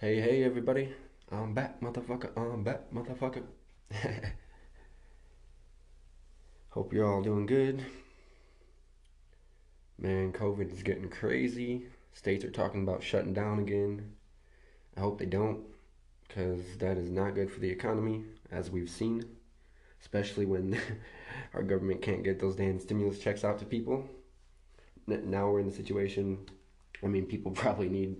Hey, hey, everybody. I'm back, motherfucker. I'm back, motherfucker. Hope you're all doing good. Man, COVID is getting crazy. States are talking about shutting down again. I hope they don't, because that is not good for the economy, as we've seen, especially when our government can't get those damn stimulus checks out to people. Now we're in the situation, I mean, people probably need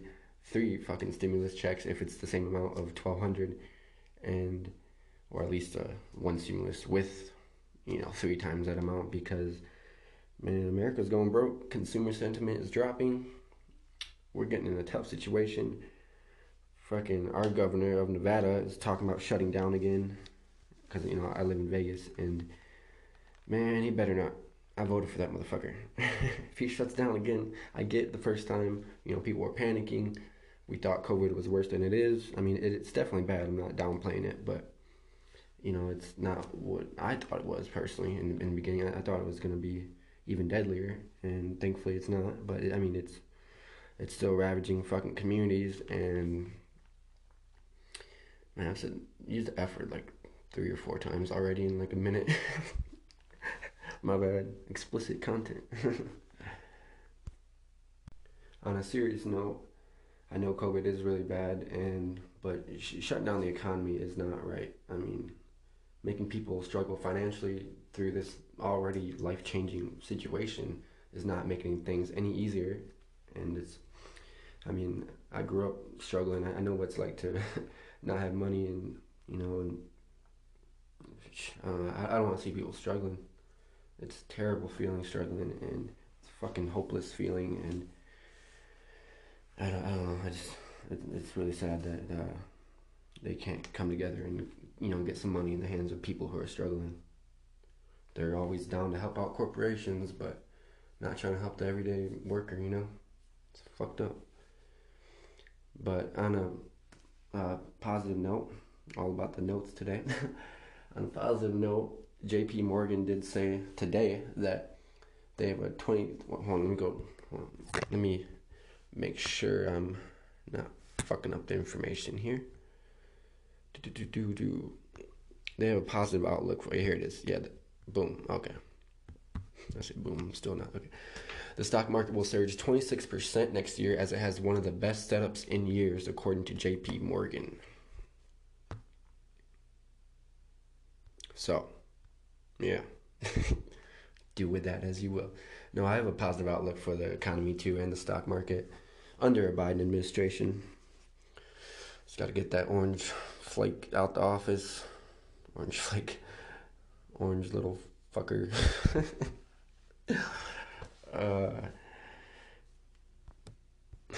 three fucking stimulus checks if it's the same amount of 1200 and or at least uh, one stimulus with you know three times that amount because man america's going broke consumer sentiment is dropping we're getting in a tough situation fucking our governor of nevada is talking about shutting down again because you know i live in vegas and man he better not I voted for that motherfucker. if he shuts down again, I get the first time, you know, people are panicking. We thought COVID was worse than it is. I mean, it, it's definitely bad. I'm not downplaying it, but, you know, it's not what I thought it was personally in, in the beginning. I, I thought it was going to be even deadlier, and thankfully it's not. But, it, I mean, it's it's still ravaging fucking communities, and, man, I've said, use the effort like three or four times already in like a minute. My bad. Explicit content. On a serious note, I know COVID is really bad, and but sh- shutting down the economy is not right. I mean, making people struggle financially through this already life changing situation is not making things any easier, and it's. I mean, I grew up struggling. I know what it's like to not have money, and you know, and uh, I, I don't want to see people struggling it's a terrible feeling struggling and it's a fucking hopeless feeling and I don't, I don't know I just it, it's really sad that uh, they can't come together and you know get some money in the hands of people who are struggling they're always down to help out corporations but not trying to help the everyday worker you know it's fucked up but on a uh, positive note all about the notes today on a positive note J.P. Morgan did say today that they have a 20. Hold on, let me go. let me make sure I'm not fucking up the information here. Do, do, do, do. They have a positive outlook for Here it is. Yeah, boom. Okay. I say boom. Still not. Okay. The stock market will surge 26% next year as it has one of the best setups in years, according to JP Morgan. So, yeah. Do with that as you will. No, I have a positive outlook for the economy too and the stock market under a Biden administration. Just got to get that orange flake out the office. Orange flake. Orange little fucker. uh,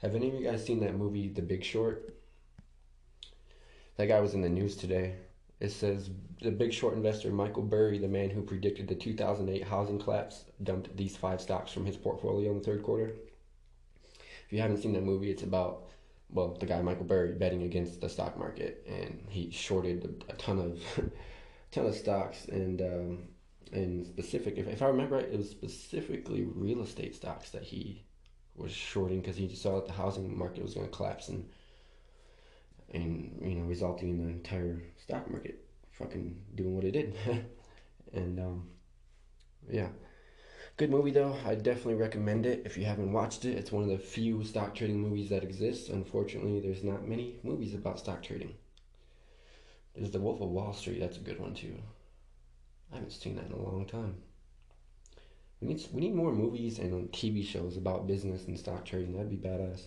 have any of you guys seen that movie, The Big Short? That guy was in the news today. It says the big short investor Michael Burry, the man who predicted the 2008 housing collapse, dumped these five stocks from his portfolio in the third quarter. If you haven't seen that movie, it's about well the guy Michael Burry betting against the stock market, and he shorted a ton of ton of stocks and um, and specific. If, if I remember right, it was specifically real estate stocks that he was shorting because he just saw that the housing market was going to collapse and and you know resulting in the entire stock market fucking doing what it did. And um, yeah. Good movie though. I definitely recommend it if you haven't watched it. It's one of the few stock trading movies that exists. Unfortunately there's not many movies about stock trading. There's the wolf of wall street. That's a good one too. I haven't seen that in a long time. We need we need more movies and tv shows about business and stock trading. That'd be badass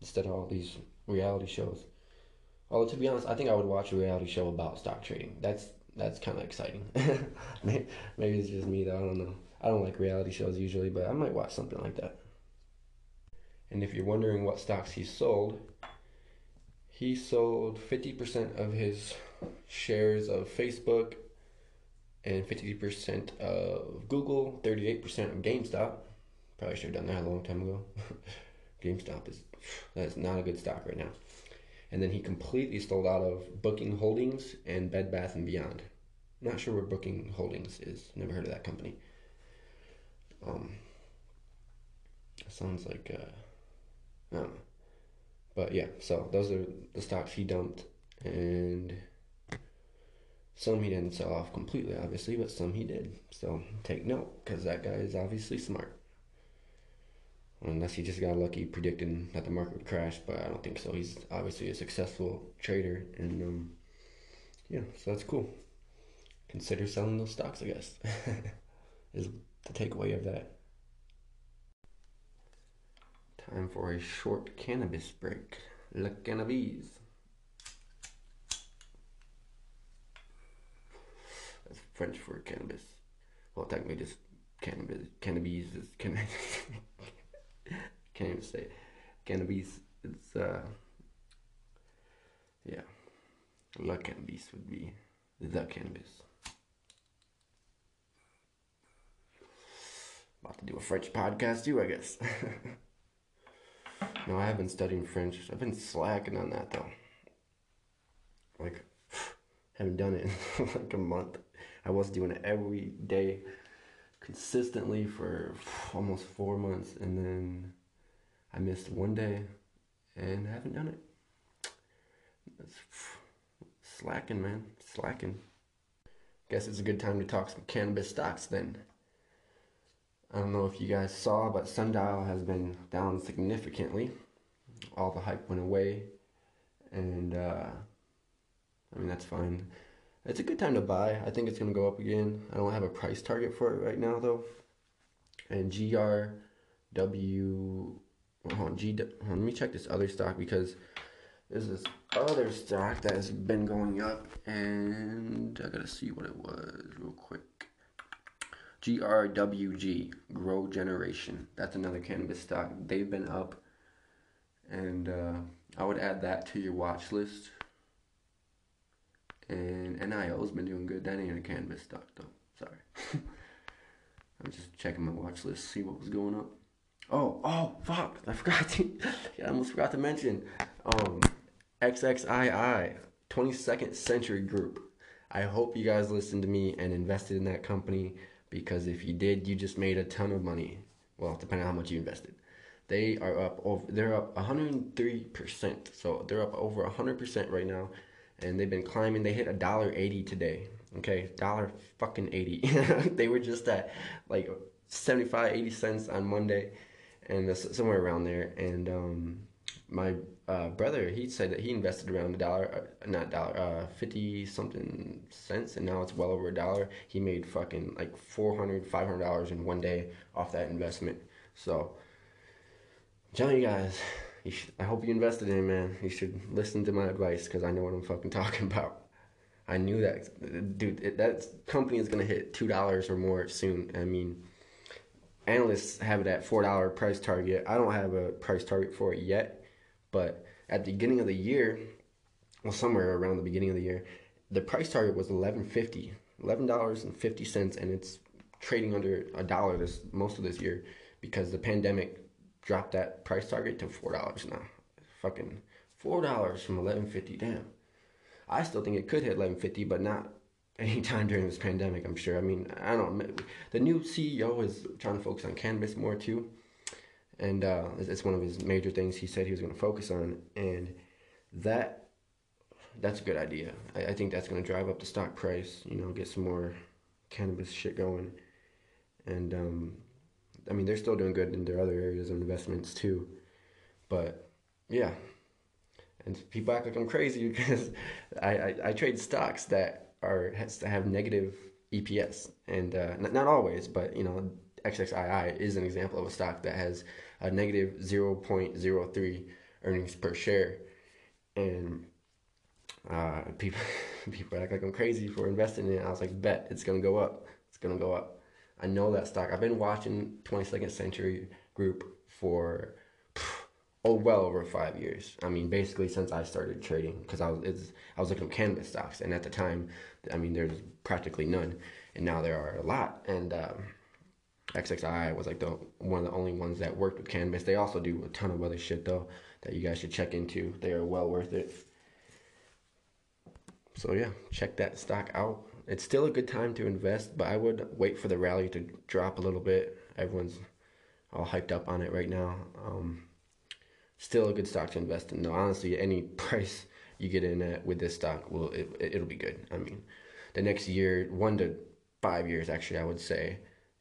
instead of all these reality shows. Although to be honest, I think I would watch a reality show about stock trading. That's that's kind of exciting. maybe, maybe it's just me though. I don't know. I don't like reality shows usually, but I might watch something like that. And if you're wondering what stocks he sold, he sold 50% of his shares of Facebook and 50% of Google, 38% of GameStop. Probably should have done that a long time ago. GameStop is that is not a good stock right now. And then he completely stole out of Booking Holdings and Bed Bath and Beyond. Not sure where Booking Holdings is. Never heard of that company. Um, sounds like uh, I don't know. But yeah, so those are the stocks he dumped, and some he didn't sell off completely, obviously, but some he did. So take note, because that guy is obviously smart. Unless he just got lucky predicting that the market would crash, but I don't think so. He's obviously a successful trader, and um, yeah, so that's cool. Consider selling those stocks, I guess, is the takeaway of that. Time for a short cannabis break. Le cannabis. That's French for cannabis. Well, technically, just cannabis. Cannabis is can. Can't even say cannabis. It's uh, yeah. Le cannabis would be the cannabis. About to do a French podcast too, I guess. No, I have been studying French. I've been slacking on that though. Like, haven't done it in like a month. I was doing it every day, consistently for almost four months, and then I missed one day, and haven't done it. It's slacking, man, slacking. Guess it's a good time to talk some cannabis stocks then. I don't know if you guys saw, but Sundial has been down significantly. All the hype went away, and uh, I mean that's fine. It's a good time to buy. I think it's gonna go up again. I don't have a price target for it right now though. And GRW, on G. Let me check this other stock because there's this other stock that has been going up, and I gotta see what it was real quick. GRWG, Grow Generation. That's another cannabis stock. They've been up, and uh, I would add that to your watch list. And NIO's been doing good. That ain't a cannabis stock though. Sorry. I'm just checking my watch list, see what was going up. Oh, oh, fuck! I forgot to. yeah, I almost forgot to mention. Um, XXII, 22nd Century Group. I hope you guys listened to me and invested in that company because if you did, you just made a ton of money. Well, depending on how much you invested. They are up over. They're up 103 percent. So they're up over 100 percent right now, and they've been climbing. They hit a dollar eighty today. Okay, dollar fucking eighty. they were just at like 75, 80 cents on Monday, and somewhere around there. And um, my uh, brother, he said that he invested around a dollar, uh, not dollar, uh, fifty something cents, and now it's well over a dollar. He made fucking like 400 500 dollars in one day off that investment. So, I'm telling you guys, you should, I hope you invested in, man. You should listen to my advice because I know what I'm fucking talking about. I knew that, dude. It, that company is gonna hit two dollars or more soon. I mean, analysts have it at four dollar price target. I don't have a price target for it yet but at the beginning of the year, well, somewhere around the beginning of the year, the price target was eleven fifty, eleven dollars and fifty cents, and it's trading under a dollar this most of this year because the pandemic dropped that price target to four dollars now. Fucking four dollars from eleven fifty. Damn. I still think it could hit eleven fifty, but not anytime during this pandemic. I'm sure. I mean, I don't know. The new CEO is trying to focus on cannabis more too and uh, it's one of his major things he said he was going to focus on, and that that's a good idea. I, I think that's going to drive up the stock price. You know, get some more cannabis shit going, and um, I mean they're still doing good in their other areas of investments too, but yeah. And people act like I'm crazy because I, I, I trade stocks that are has to have negative EPS, and uh, not, not always, but you know XXII is an example of a stock that has a negative 0.03 earnings per share. And uh, people people act like I'm crazy for investing in it. I was like, bet it's gonna go up. It's gonna go up. I know that stock. I've been watching 22nd Century Group for oh well over five years. I mean, basically since I started trading, because I was I was looking at cannabis stocks, and at the time, I mean, there's practically none, and now there are a lot. And um, XXII was like the one of the only ones that worked with cannabis. They also do a ton of other shit though that you guys should check into. They are well worth it. So yeah, check that stock out. It's still a good time to invest, but I would wait for the rally to drop a little bit. Everyone's all hyped up on it right now. Um, still a good stock to invest in. No, honestly, any price you get in at with this stock will it, it'll be good. I mean, the next year, one to five years, actually, I would say,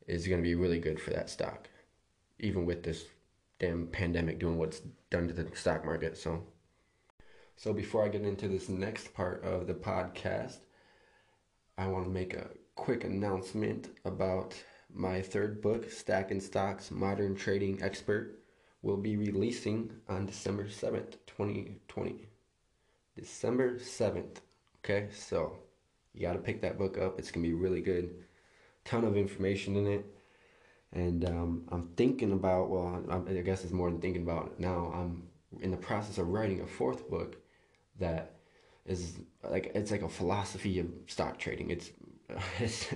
is going to be really good for that stock, even with this damn pandemic doing what's done to the stock market. So, so before I get into this next part of the podcast, I want to make a quick announcement about my third book, Stacking Stocks Modern Trading Expert, will be releasing on December 7th, 2020. December 7th. Okay, so you got to pick that book up. It's going to be really good. Ton of information in it. And um, I'm thinking about, well, I guess it's more than thinking about now. I'm in the process of writing a fourth book that is like, it's like a philosophy of stock trading. It's, it's,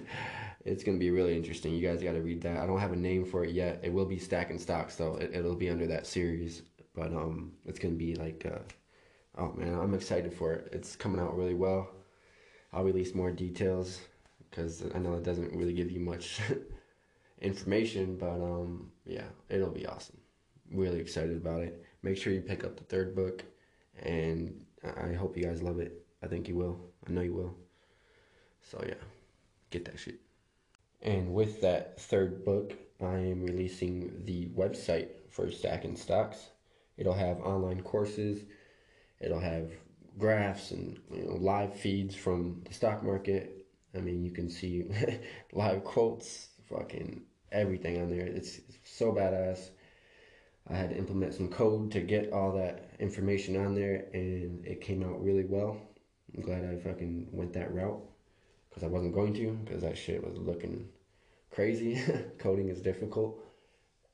it's going to be really interesting. You guys got to read that. I don't have a name for it yet. It will be Stacking Stocks, though. It, it'll be under that series. But um, it's going to be like, uh, oh man, I'm excited for it. It's coming out really well. I'll release more details because I know it doesn't really give you much information, but um, yeah, it'll be awesome. Really excited about it. Make sure you pick up the third book, and I hope you guys love it. I think you will. I know you will. So yeah, get that shit. And with that third book, I am releasing the website for Stacking Stocks. It'll have online courses. It'll have graphs and you know, live feeds from the stock market. I mean, you can see live quotes, fucking everything on there. It's, it's so badass. I had to implement some code to get all that information on there, and it came out really well. I'm glad I fucking went that route because I wasn't going to because that shit was looking crazy. Coding is difficult,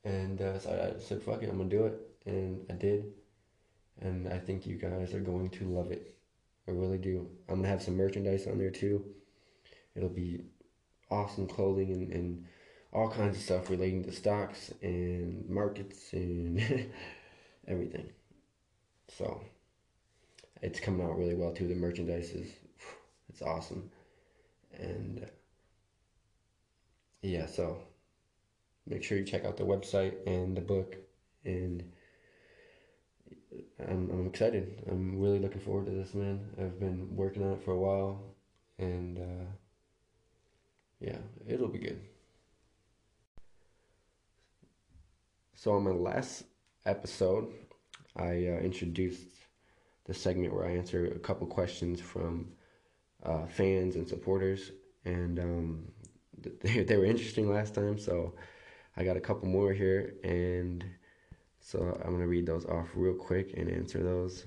and uh, so I said, "Fuck it, I'm gonna do it," and I did and I think you guys are going to love it. I really do. I'm gonna have some merchandise on there too. It'll be awesome clothing and, and all kinds of stuff relating to stocks and markets and everything. So it's coming out really well too. The merchandise is it's awesome, and yeah. So make sure you check out the website and the book and I'm, I'm excited. I'm really looking forward to this, man. I've been working on it for a while, and uh, yeah, it'll be good. So, on my last episode, I uh, introduced the segment where I answer a couple questions from uh, fans and supporters, and um, they, they were interesting last time, so I got a couple more here, and so I'm to read those off real quick and answer those.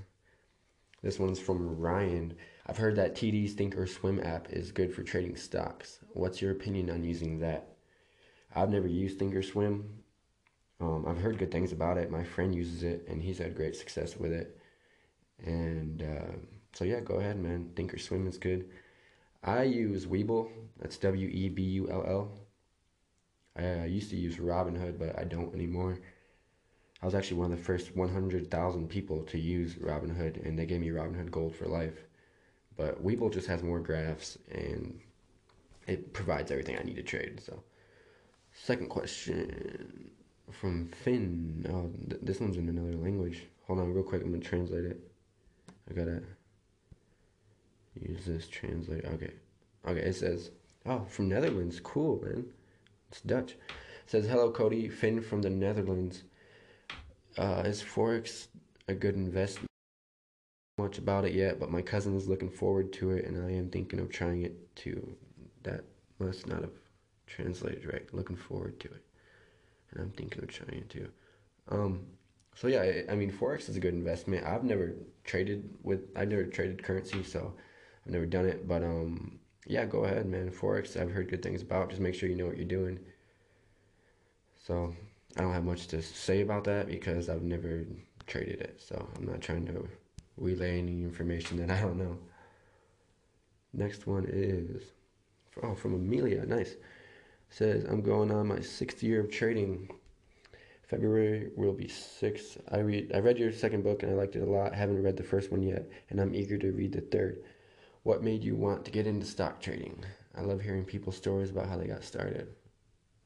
This one's from Ryan. I've heard that TD's Thinkorswim app is good for trading stocks. What's your opinion on using that? I've never used Thinkorswim. Um, I've heard good things about it. My friend uses it and he's had great success with it. And uh, so, yeah, go ahead, man. Thinkorswim is good. I use Webull. That's W E B U L L. I uh, used to use Robinhood, but I don't anymore. I was actually one of the first 100,000 people to use Robinhood, and they gave me Robinhood Gold for life. But Webull just has more graphs, and it provides everything I need to trade. So, second question from Finn. Oh, th- this one's in another language. Hold on, real quick. I'm gonna translate it. I gotta use this translator. Okay, okay. It says, "Oh, from Netherlands. Cool, man. It's Dutch." It says, "Hello, Coty. Finn from the Netherlands." Uh, is Forex a good investment? Much about it yet, but my cousin is looking forward to it, and I am thinking of trying it too. That must not have translated right. Looking forward to it, and I'm thinking of trying it too. Um, so yeah, I, I mean, forex is a good investment. I've never traded with, I've never traded currency, so I've never done it. But um, yeah, go ahead, man. Forex, I've heard good things about. Just make sure you know what you're doing. So I don't have much to say about that because I've never traded it, so I'm not trying to relay any information that I don't know. Next one is oh from Amelia, nice. Says I'm going on my sixth year of trading. February will be six. I read I read your second book and I liked it a lot. I haven't read the first one yet, and I'm eager to read the third. What made you want to get into stock trading? I love hearing people's stories about how they got started.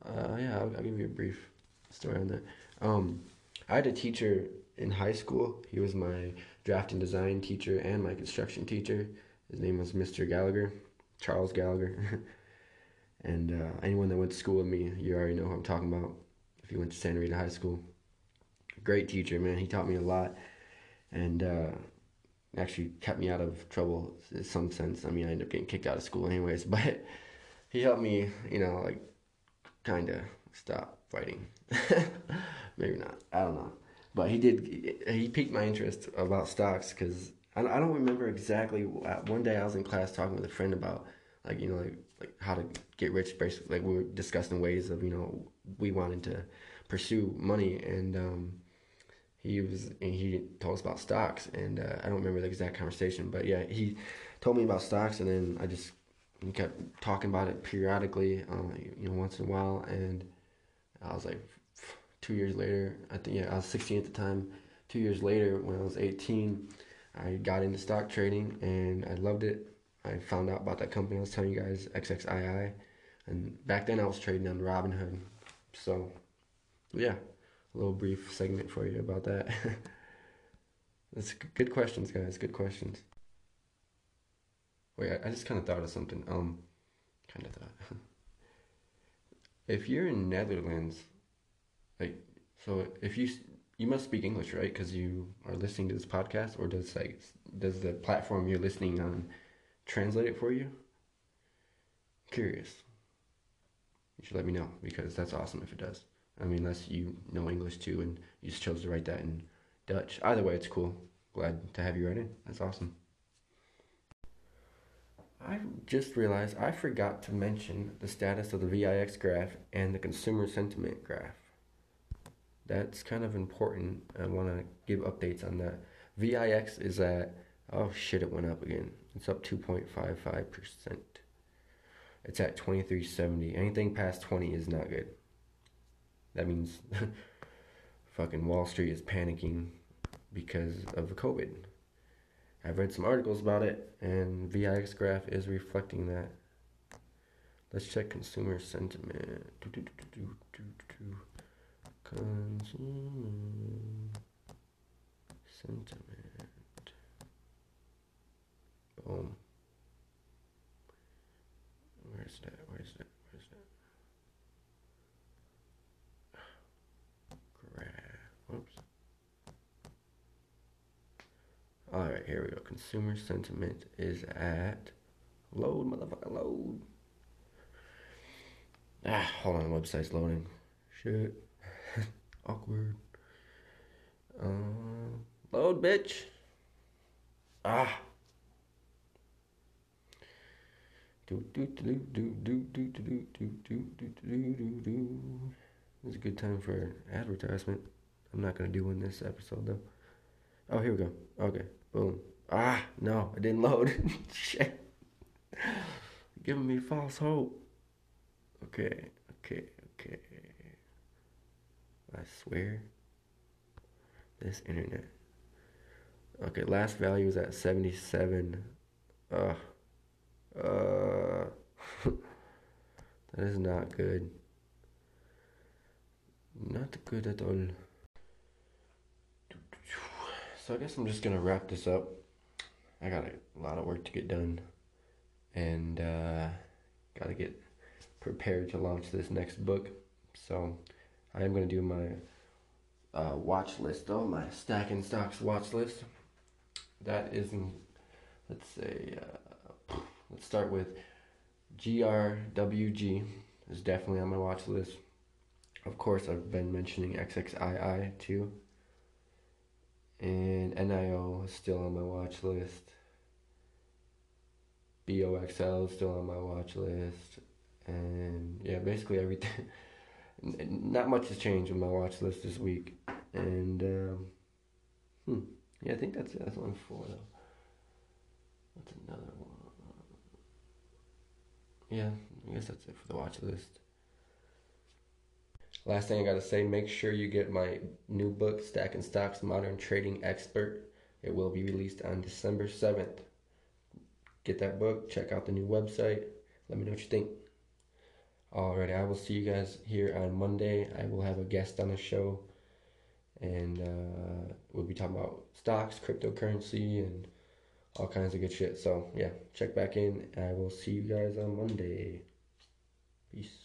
Uh, yeah, I'll, I'll give you a brief story on that. Um, I had a teacher in high school. He was my draft and design teacher and my construction teacher. His name was Mr. Gallagher, Charles Gallagher. and uh, anyone that went to school with me, you already know who I'm talking about. If you went to Santa Rita High School, great teacher, man. He taught me a lot, and uh, actually kept me out of trouble in some sense. I mean, I ended up getting kicked out of school anyways, but he helped me, you know, like kind of stop fighting. Maybe not. I don't know. But he did. He piqued my interest about stocks because I don't remember exactly. One day I was in class talking with a friend about like you know like like how to get rich. Basically, like we were discussing ways of you know we wanted to pursue money and. um he was and he told us about stocks and uh, I don't remember the exact conversation but yeah he told me about stocks and then I just kept talking about it periodically uh, you know once in a while and I was like two years later I think yeah I was 16 at the time. Two years later when I was 18 I got into stock trading and I loved it. I found out about that company I was telling you guys XXII and back then I was trading on Robinhood. So yeah little brief segment for you about that. That's good questions, guys. Good questions. Wait, I, I just kind of thought of something. Um, kind of thought. if you're in Netherlands, like, so if you you must speak English, right? Because you are listening to this podcast, or does like does the platform you're listening on translate it for you? Curious. You should let me know because that's awesome if it does. I mean, unless you know English too and you just chose to write that in Dutch. Either way, it's cool. Glad to have you write it. That's awesome. I just realized I forgot to mention the status of the VIX graph and the consumer sentiment graph. That's kind of important. I want to give updates on that. VIX is at, oh shit, it went up again. It's up 2.55%. It's at 2370. Anything past 20 is not good. That means fucking Wall Street is panicking because of the COVID. I've read some articles about it, and VIX graph is reflecting that. Let's check consumer sentiment. Consumer sentiment. Boom. Where's that? Where's that? All here we go. Consumer sentiment is at load, motherfucker, load. Ah, hold on, the website's loading. Shit. Awkward. Uh, load, bitch. Ah. Do do do do do do do do do do do do do do. It's a good time for advertisement. I'm not gonna do one this episode though. Oh, here we go. Okay. Boom. Ah, no, it didn't load. Shit. Giving me false hope. Okay, okay, okay. I swear. This internet. Okay, last value is at 77. Uh, uh, that is not good. Not good at all so I guess I'm just gonna wrap this up. I got a lot of work to get done, and uh, got to get prepared to launch this next book. So I am gonna do my uh, watch list though, my stacking stocks watch list. That is, let's say, uh, let's start with GRWG is definitely on my watch list. Of course, I've been mentioning XXII too and NIO is still on my watch list. BOXL is still on my watch list. And yeah, basically everything. Not much has changed on my watch list this week. And um, hmm, yeah, I think that's it. That's only four though. What's another one? Yeah, I guess that's it for the watch list. Last thing I gotta say, make sure you get my new book, Stacking Stocks Modern Trading Expert. It will be released on December 7th. Get that book, check out the new website. Let me know what you think. Alrighty, I will see you guys here on Monday. I will have a guest on the show, and uh, we'll be talking about stocks, cryptocurrency, and all kinds of good shit. So yeah, check back in. I will see you guys on Monday. Peace.